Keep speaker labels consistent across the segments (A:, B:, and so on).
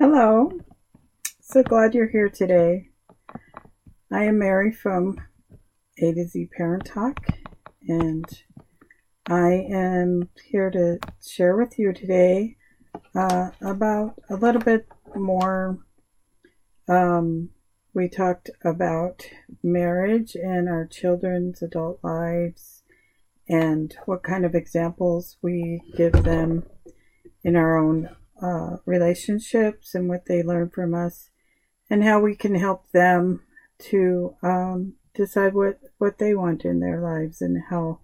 A: Hello. So glad you're here today. I am Mary from A to Z Parent Talk, and I am here to share with you today uh, about a little bit more. Um, we talked about marriage and our children's adult lives and what kind of examples we give them in our own uh, relationships and what they learn from us, and how we can help them to um, decide what, what they want in their lives and how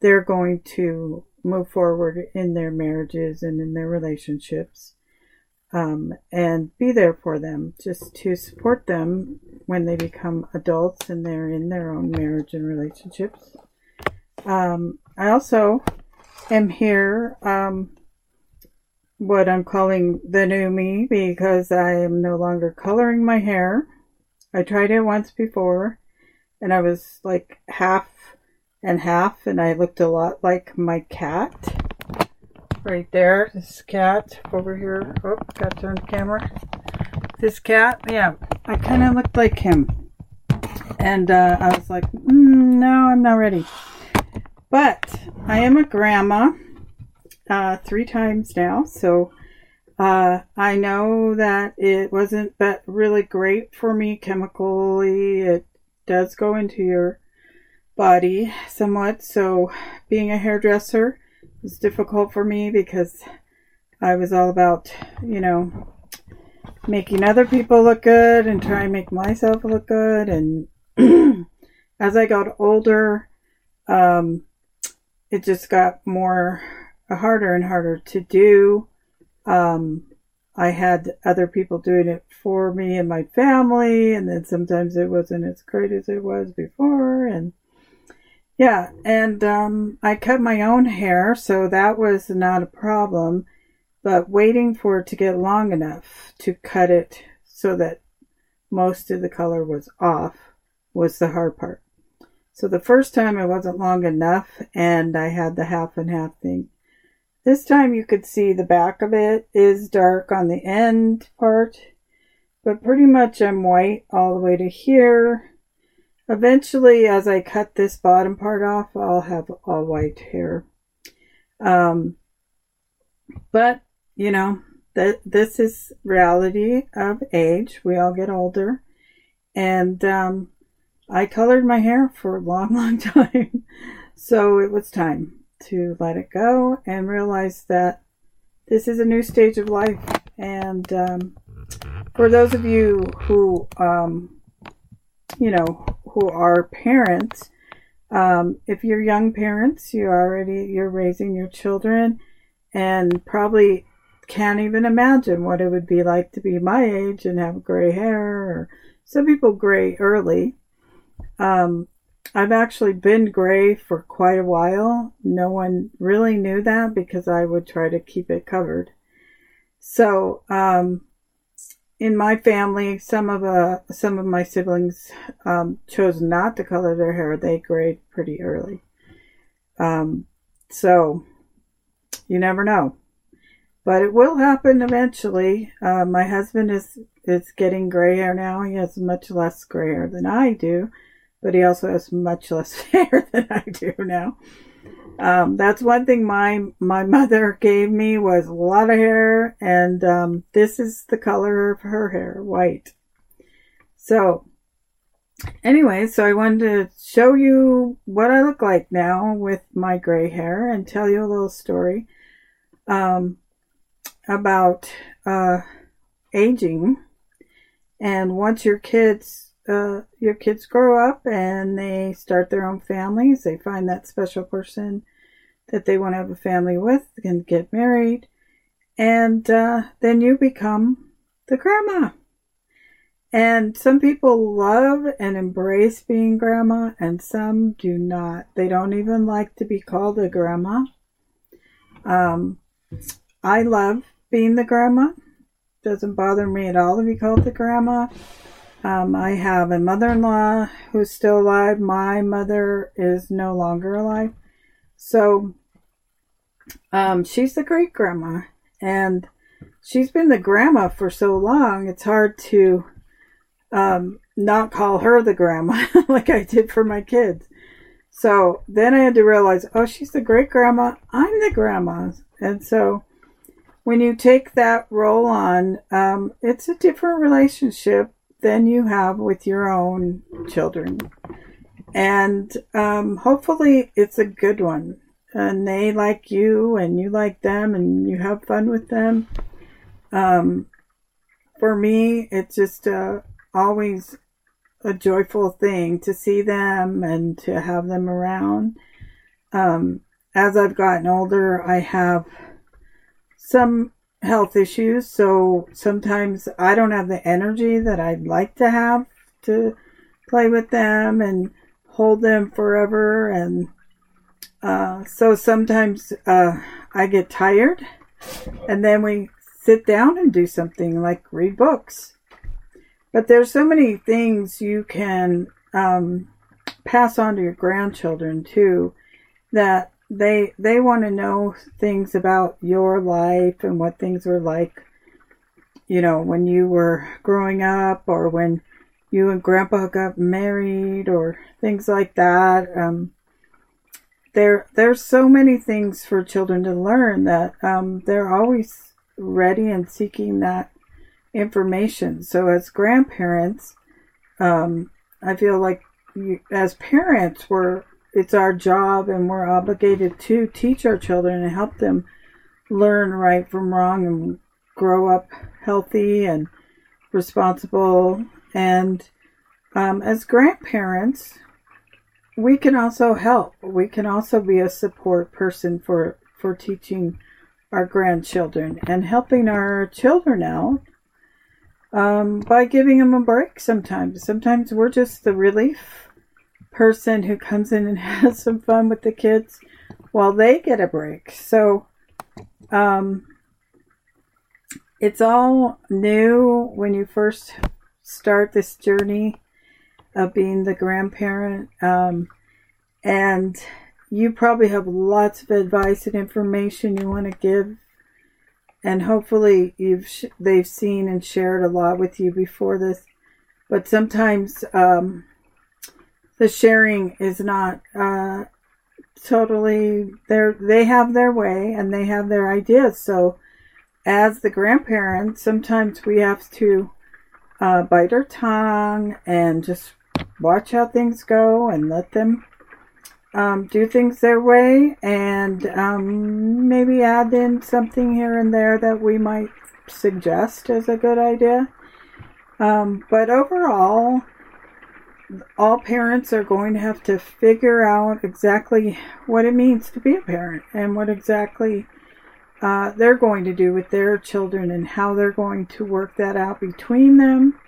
A: they're going to move forward in their marriages and in their relationships. Um, and be there for them, just to support them when they become adults and they're in their own marriage and relationships. Um, I also am here um, what I'm calling the new me because I am no longer coloring my hair. I tried it once before and I was like half and half and I looked a lot like my cat. Right there, this cat over here. Oh, got to turn the camera. This cat, yeah, I kind of looked like him. And uh, I was like, mm, no, I'm not ready. But I am a grandma uh, three times now. So uh, I know that it wasn't that really great for me chemically. It does go into your body somewhat. So being a hairdresser was difficult for me because I was all about, you know, making other people look good and trying to make myself look good. And as I got older, um, it just got more harder and harder to do. Um, I had other people doing it for me and my family, and then sometimes it wasn't as great as it was before. And yeah, and um, I cut my own hair, so that was not a problem. But waiting for it to get long enough to cut it so that most of the color was off was the hard part. So the first time it wasn't long enough, and I had the half and half thing. This time you could see the back of it is dark on the end part, but pretty much I'm white all the way to here. Eventually, as I cut this bottom part off, I'll have all white hair. Um, but, you know, this is reality of age. We all get older. And um, I colored my hair for a long, long time. so it was time to let it go and realize that this is a new stage of life. And um, for those of you who, um, you know, who are parents, um, if you're young parents, you already you're raising your children, and probably can't even imagine what it would be like to be my age and have gray hair, or some people gray early. Um, I've actually been gray for quite a while. No one really knew that because I would try to keep it covered. So, um, in my family, some of uh, some of my siblings um, chose not to color their hair. They grayed pretty early. Um, so, you never know, but it will happen eventually. Uh, my husband is is getting gray hair now. He has much less gray hair than I do but he also has much less hair than I do now. Um, that's one thing my my mother gave me was a lot of hair, and um, this is the color of her hair, white. So, anyway, so I wanted to show you what I look like now with my gray hair and tell you a little story um, about uh, aging. And once your kids uh, your kids grow up and they start their own families. They find that special person that they want to have a family with and get married. And uh, then you become the grandma. And some people love and embrace being grandma, and some do not. They don't even like to be called a grandma. Um, I love being the grandma. Doesn't bother me at all to be called the grandma. Um, I have a mother in law who's still alive. My mother is no longer alive. So um, she's the great grandma. And she's been the grandma for so long, it's hard to um, not call her the grandma like I did for my kids. So then I had to realize, oh, she's the great grandma. I'm the grandma. And so when you take that role on, um, it's a different relationship than you have with your own children. And um, hopefully it's a good one. And they like you and you like them and you have fun with them. Um, for me, it's just uh, always a joyful thing to see them and to have them around. Um, as I've gotten older, I have some health issues, so sometimes I don't have the energy that I'd like to have to play with them and hold them forever. And uh, so sometimes uh, I get tired, and then we sit down and do something like read books. But there's so many things you can um, pass on to your grandchildren too that they they want to know things about your life and what things were like you know when you were growing up or when you and grandpa got married or things like that. Um, there there's so many things for children to learn that um, they're always ready and seeking that information. So as grandparents um, i feel like you, as parents we're it's our job and we're obligated to teach our children and help them learn right from wrong and grow up healthy and responsible. And um, as grandparents, we can also help. We can also be a support person for, for teaching our grandchildren and helping our children out um, by giving them a break sometimes. Sometimes we're just the relief person who comes in and has some fun with the kids while they get a break. So, um, it's all new when you first start this journey of being the grandparent. Um, and you probably have lots of advice and information you want to give. And hopefully you've sh- they've seen and shared a lot with you before this. But sometimes um, the sharing is not uh, totally they they have their way and they have their ideas. So as the grandparents sometimes we have to uh, bite our tongue and just watch how things go and let them um, do things their way and um, maybe add in something here and there that we might suggest as a good idea. Um, but overall all parents are going to have to figure out exactly what it means to be a parent and what exactly uh, they're going to do with their children and how they're going to work that out between them.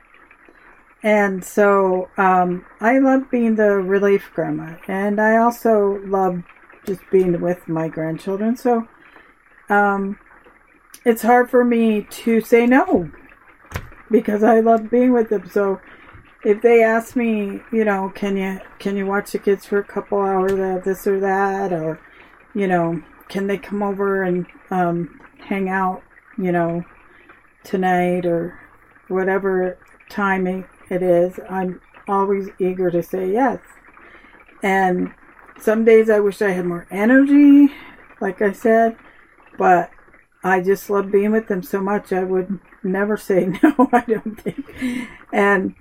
A: And so um, I love being the relief grandma, and I also love just being with my grandchildren. So um, it's hard for me to say no because I love being with them. So if they ask me, you know, can you can you watch the kids for a couple hours of this or that, or you know, can they come over and um, hang out, you know, tonight or whatever time it is, I'm always eager to say yes. And some days I wish I had more energy, like I said, but I just love being with them so much I would never say no, I don't think. And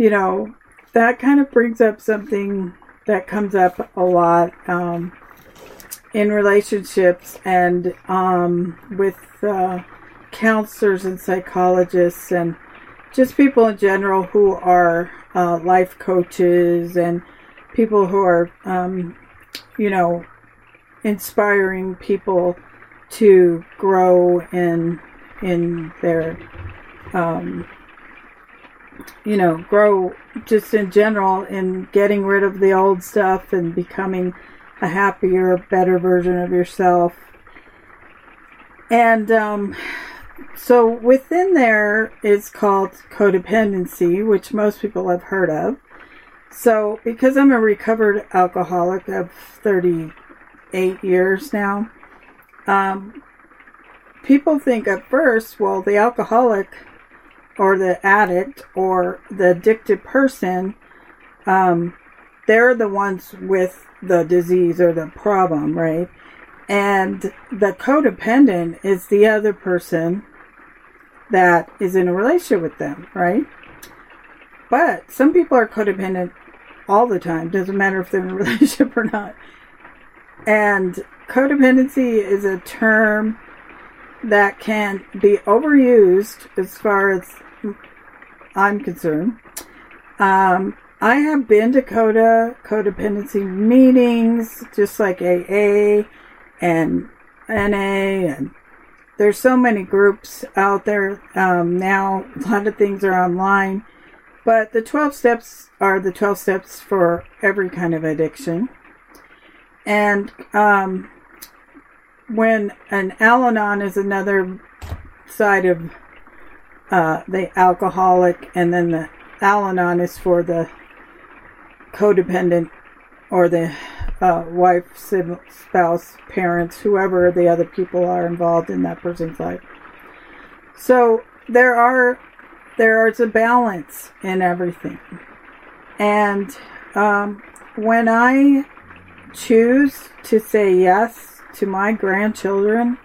A: you know, that kind of brings up something that comes up a lot um, in relationships and um, with uh, counselors and psychologists and just people in general who are uh, life coaches and people who are, um, you know, inspiring people to grow in in their um, you know, grow just in general in getting rid of the old stuff and becoming a happier, better version of yourself. And um, so within there is called codependency, which most people have heard of. So because I'm a recovered alcoholic of 38 years now, um, people think at first, well, the alcoholic or the addict or the addicted person, um, they're the ones with the disease or the problem, right? And the codependent is the other person that is in a relationship with them, right? But some people are codependent all the time. Doesn't matter if they're in a relationship or not. And codependency is a term that can be overused as far as I'm concerned. Um, I have been to CODA, codependency meetings, just like AA and NA, and there's so many groups out there um, now. A lot of things are online. But the 12 steps are the 12 steps for every kind of addiction. And um, when an Al Anon is another side of uh, the alcoholic, and then the Al Anon is for the codependent or the uh, wife, spouse, parents, whoever the other people are involved in that person's life. So there are there is a balance in everything. And um, when I choose to say yes to my grandchildren,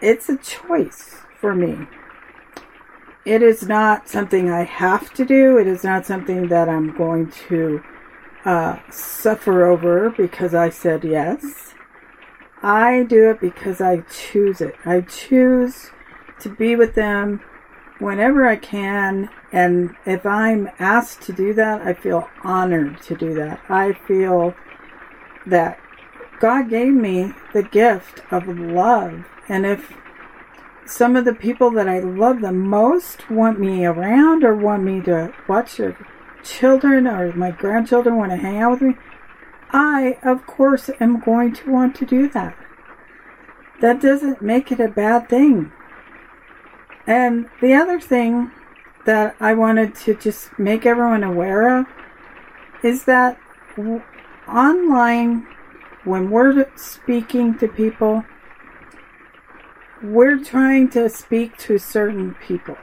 A: it's a choice for me. It is not something I have to do. It is not something that I'm going to uh, suffer over because I said yes. I do it because I choose it. I choose to be with them whenever I can. And if I'm asked to do that, I feel honored to do that. I feel that God gave me the gift of love. And if some of the people that I love the most want me around or want me to watch their children or my grandchildren want to hang out with me, I, of course, am going to want to do that. That doesn't make it a bad thing. And the other thing that I wanted to just make everyone aware of is that online, when we're speaking to people, we're trying to speak to certain people,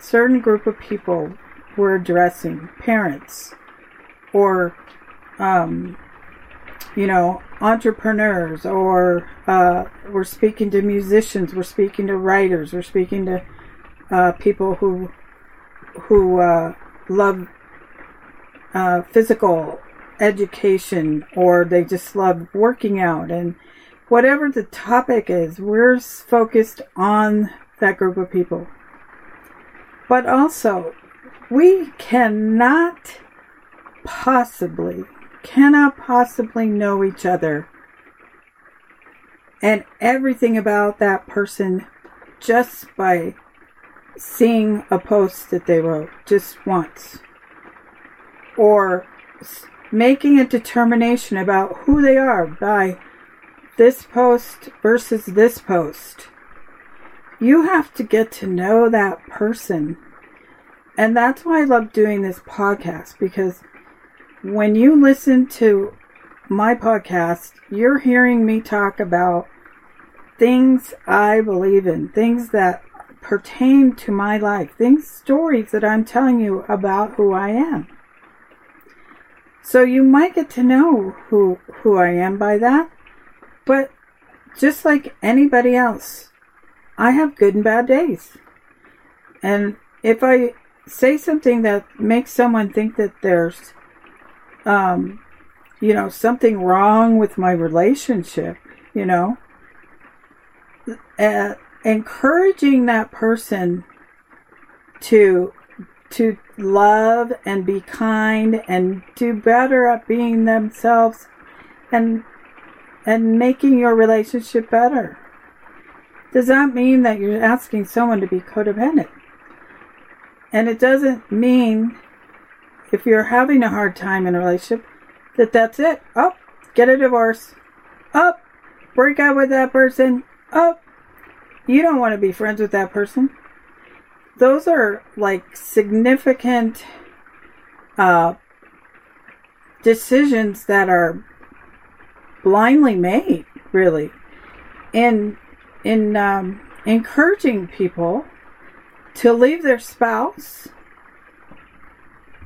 A: certain group of people we're addressing, parents, or, um, you know, entrepreneurs, or uh, we're speaking to musicians, we're speaking to writers, we're speaking to uh, people who who uh, love uh, physical education or they just love working out and whatever the topic is, we're focused on that group of people. But also, we cannot possibly, cannot possibly know each other and everything about that person just by seeing a post that they wrote just once or making a determination about who they are by this post versus this post. You have to get to know that person. And that's why I love doing this podcast because when you listen to my podcast, you're hearing me talk about things I believe in, things that pertain to my life, things, stories that I'm telling you about who I am. So you might get to know who who I am by that, but just like anybody else, I have good and bad days. And if I say something that makes someone think that there's um you know something wrong with my relationship, you know, uh, encouraging that person to to love and be kind and do better at being themselves and and making your relationship better. Does that mean that you're asking someone to be codependent? And it doesn't mean if you're having a hard time in a relationship that that's it. Oh, get a divorce. Up, oh, break up with that person. Up, oh, you don't want to be friends with that person. Those are like significant uh, decisions that are blindly made, really. And in um, encouraging people to leave their spouse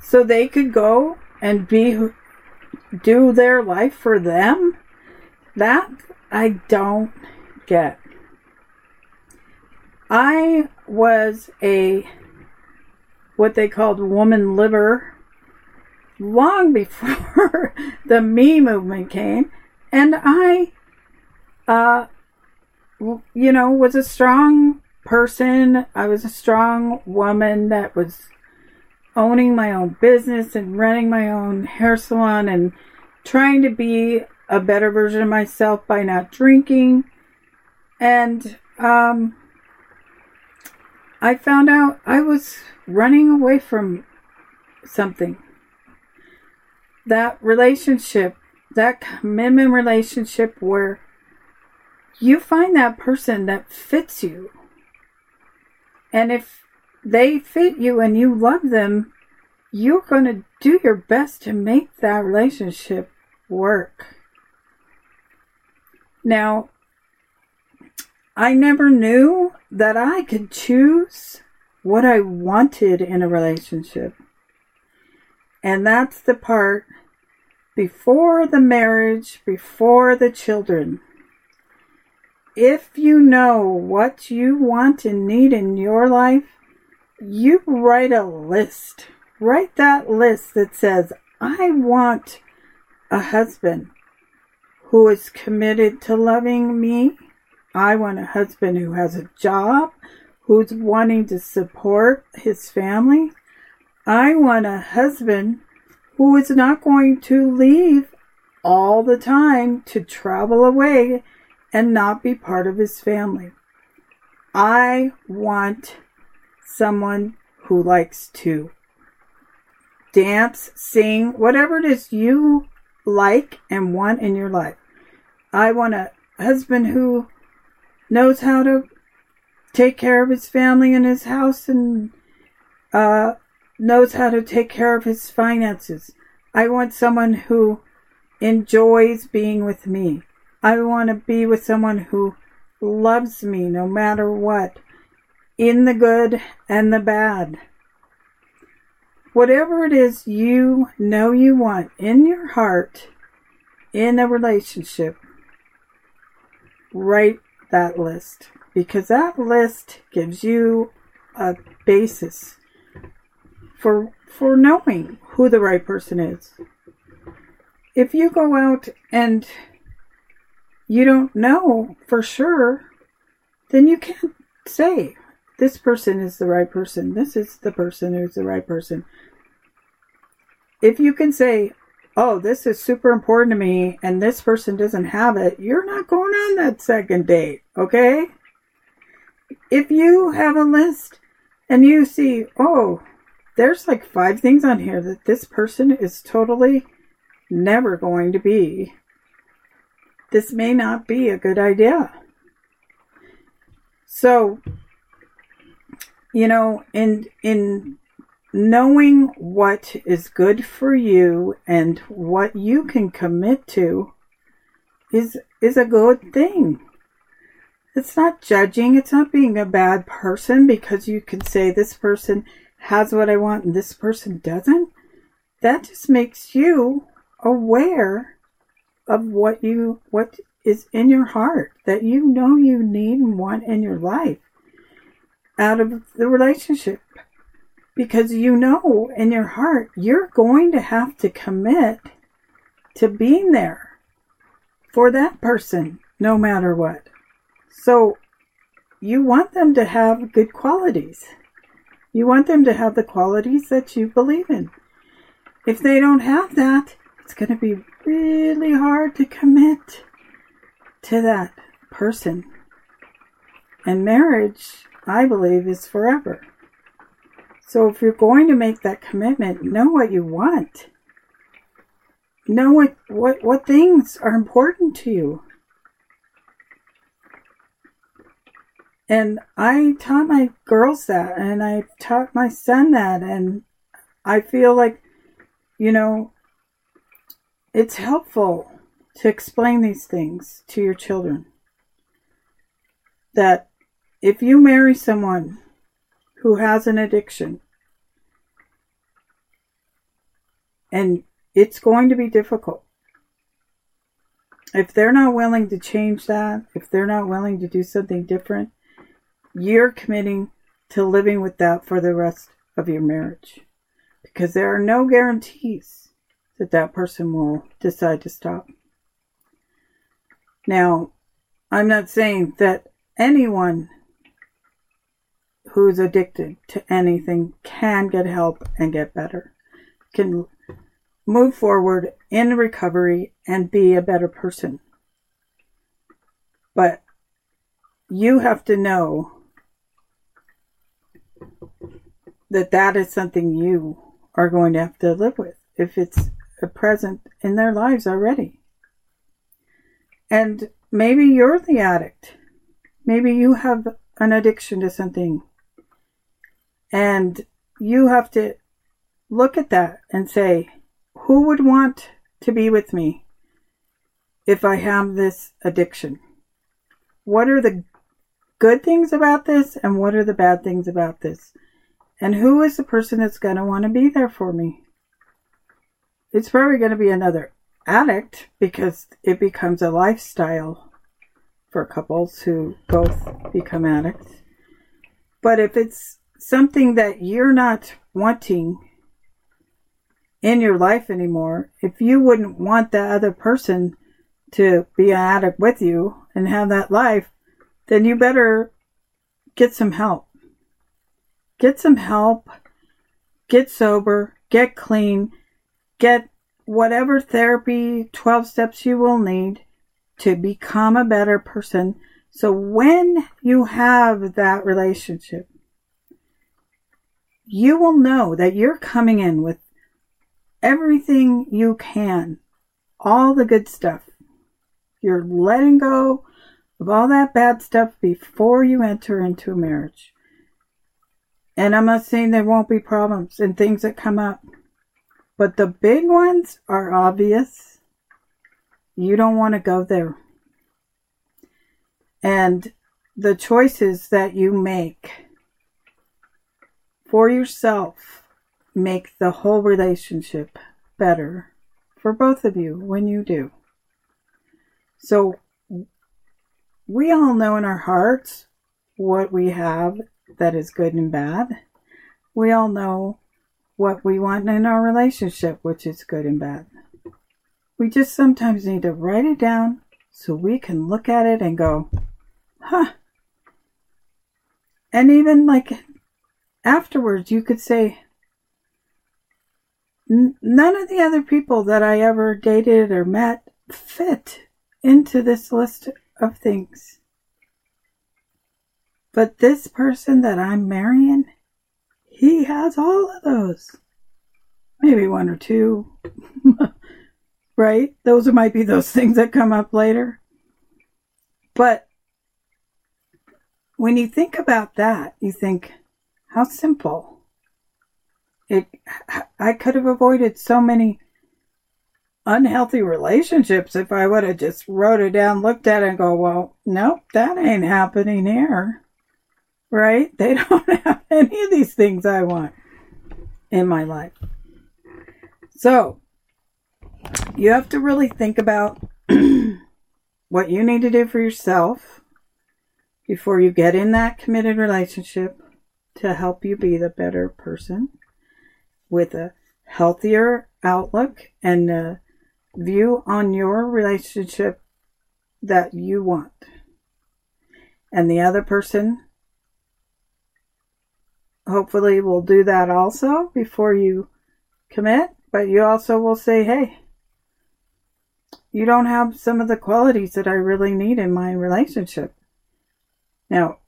A: so they could go and be do their life for them that i don't get i was a what they called woman libber long before the me movement came and i uh you know was a strong person i was a strong woman that was owning my own business and running my own hair salon and trying to be a better version of myself by not drinking and um I found out I was running away from something. That relationship, that commitment relationship where you find that person that fits you. And if they fit you and you love them, you're going to do your best to make that relationship work. Now, I never knew that I could choose what I wanted in a relationship. And that's the part before the marriage, before the children. If you know what you want and need in your life, you write a list. Write that list that says, I want a husband who is committed to loving me I want a husband who has a job, who's wanting to support his family. I want a husband who is not going to leave all the time to travel away and not be part of his family. I want someone who likes to dance, sing, whatever it is you like and want in your life. I want a husband who knows how to take care of his family and his house and uh, knows how to take care of his finances. I want someone who enjoys being with me. I want to be with someone who loves me no matter what, in the good and the bad. Whatever it is you know you want in your heart, in a relationship, write that list because that list gives you a basis for for knowing who the right person is. If you go out and you don't know for sure, then you can't say this person is the right person. This is the person who's the right person. If you can say, oh, this is super important to me and this person doesn't have it, you're not going on that second date, okay? If you have a list and you see, oh, there's like five things on here that this person is totally never going to be, this may not be a good idea. So, you know, in in knowing what is good for you and what you can commit to is is a good thing. It's not judging, it's not being a bad person because you can say this person has what I want and this person doesn't. That just makes you aware of what you what is in your heart that you know you need and want in your life out of the relationship because you know in your heart you're going to have to commit to being there for that person no matter what. So you want them to have good qualities. You want them to have the qualities that you believe in. If they don't have that, it's going to be really hard to commit to that person. And marriage, I believe, is forever. So if you're going to make that commitment, know what you want. Know what, what, what things are important to you. And I taught my girls that, and I taught my son that, and I feel like, you know, it's helpful to explain these things to your children. that if you marry someone who has an addiction, and it's going to be difficult. If they're not willing to change that, if they're not willing to do something different, you're committing to living with that for the rest of your marriage. Because there are no guarantees that that person will decide to stop. Now, I'm not saying that anyone who's addicted to anything can get help and get better, can move forward in recovery and be a better person. But you have to know that that is something you are going to have to live with if it's present in their lives already. And maybe you're the addict. Maybe you have an addiction to something. And you have to look at that and say, who would want to be with me if I have this addiction? What are the good things about this and what are the bad things about this? And who is the person that's going to want to be there for me? It's probably going to be another addict because it becomes a lifestyle for couples who both become addicts. But if it's something that you're not wanting in your life anymore, if you wouldn't want that other person to be an addict with you and have that life, then you better get some help. Get some help, get sober, get clean, get whatever therapy, 12 steps you will need to become a better person. So when you have that relationship, you will know that you're coming in with everything you can, all the good stuff. You're letting go of all that bad stuff before you enter into a marriage. And I'm not saying there won't be problems and things that come up, but the big ones are obvious. You don't want to go there. And the choices that you make for yourself make the whole relationship better for both of you when you do. So, we all know in our hearts what we have that is good and bad. We all know what we want in our relationship, which is good and bad. We just sometimes need to write it down so we can look at it and go, huh. And even like afterwards, you could say, none of the other people that I ever dated or met fit into this list of things. But this person that I'm marrying, he has all of those. Maybe one or two. right? Those might be those things that come up later. But when you think about that, you think, how simple it I could have avoided so many unhealthy relationships if I would have just wrote it down, looked at it, and go, well, nope, that ain't happening here. Right? They don't have any of these things I want in my life. So, you have to really think about what you need to do for yourself before you get in that committed relationship to help you be the better person with a healthier outlook and a view on your relationship that you want. And the other person hopefully will do that also before you commit, but you also will say, hey, you don't have some of the qualities that I really need in my relationship. Now,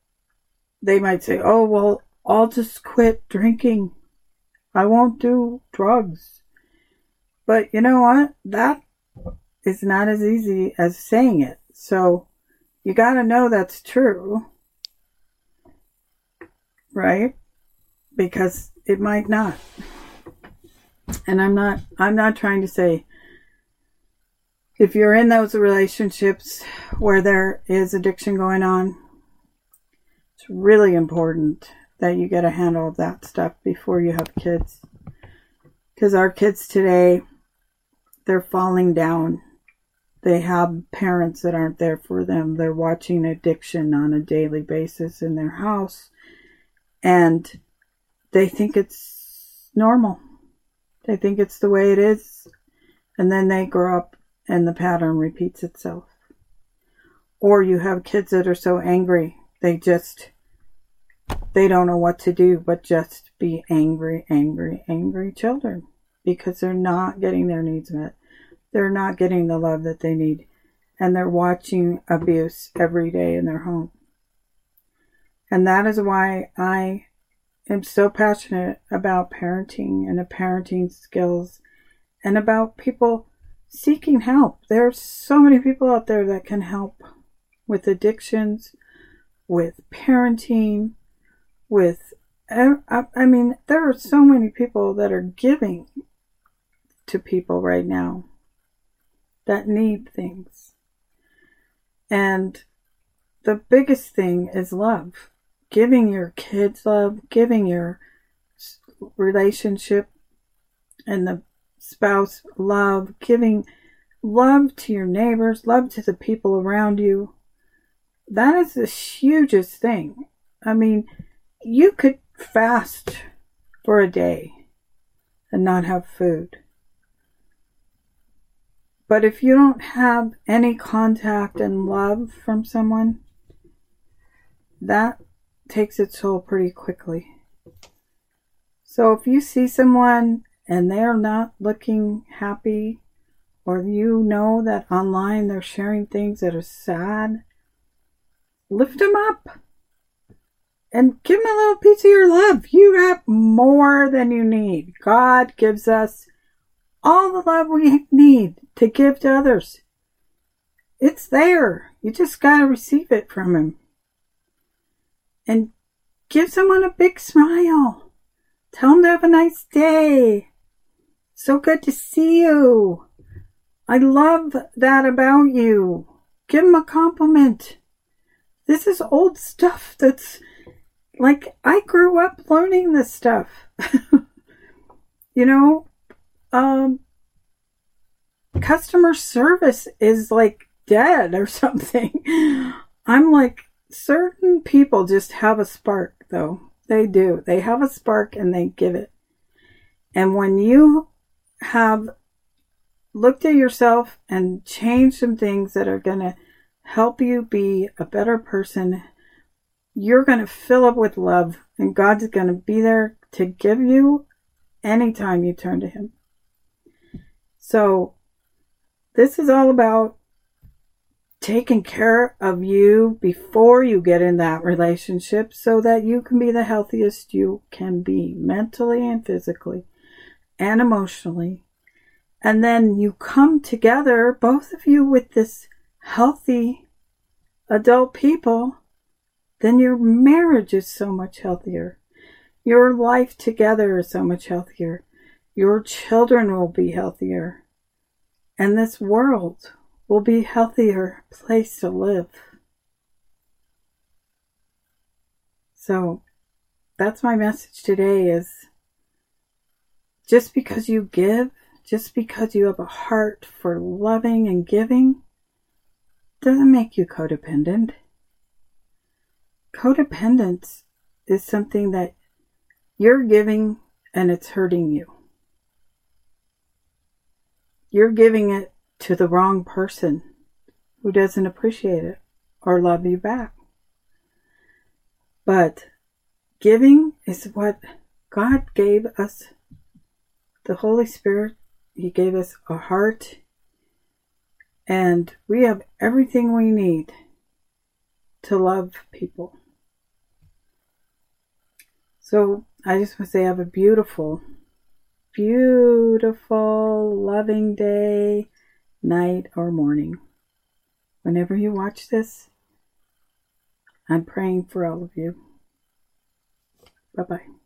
A: they might say, oh, well, I'll just quit drinking I won't do drugs. But you know what? That is not as easy as saying it. So you got to know that's true. Right? Because it might not. And I'm not I'm not trying to say if you're in those relationships where there is addiction going on, It's really important that you get a handle of that stuff before you have kids. Because our kids today, they're falling down. They have parents that aren't there for them. They're watching addiction on a daily basis in their house. And they think it's normal. They think it's the way it is. And then they grow up and the pattern repeats itself. Or you have kids that are so angry, they just, they don't know what to do but just be angry, angry, angry children because they're not getting their needs met. They're not getting the love that they need. And they're watching abuse every day in their home. And that is why I am so passionate about parenting and the parenting skills and about people seeking help. There are so many people out there that can help with addictions, with parenting, with I mean, there are so many people that are giving to people right now that need things. And the biggest thing is love. Giving your kids love, giving your relationship and the spouse love, giving love to your neighbors, love to the people around you. That is the hugest thing. I mean, you could fast for a day and not have food. But if you don't have any contact and love from someone, that takes its toll pretty quickly. So if you see someone and they're not looking happy, or you know that online they're sharing things that are sad, lift them up and give them a little piece of your love. You have more than you need. God gives us all the love we need to give to others. It's there. You just got to receive it from Him. And give someone a big smile. Tell them to have a nice day. So good to see you. I love that about you. Give them a compliment. This is old stuff that's like I grew up learning this stuff. you know, um customer service is like dead or something. I'm like certain people just have a spark though. They do. They have a spark and they give it. And when you have looked at yourself and changed some things that are going to help you be a better person, you're going to fill up with love, and God's going to be there to give you anytime you turn to Him. So, this is all about taking care of you before you get in that relationship so that you can be the healthiest you can be mentally and physically and emotionally. And then you come together, both of you, with this healthy adult people, then your marriage is so much healthier. Your life together is so much healthier. Your children will be healthier. And this world will be healthier place to live. So that's my message today is just because you give, just because you have a heart for loving and giving, doesn't make you codependent. Codependence is something that you're giving and it's hurting you. You're giving it to the wrong person who doesn't appreciate it or love you back. But giving is what God gave us the Holy Spirit, He gave us a heart, and we have everything we need to love people. So I just want to say have a beautiful, beautiful, loving day, night, or morning. Whenever you watch this, I'm praying for all of you. Bye bye.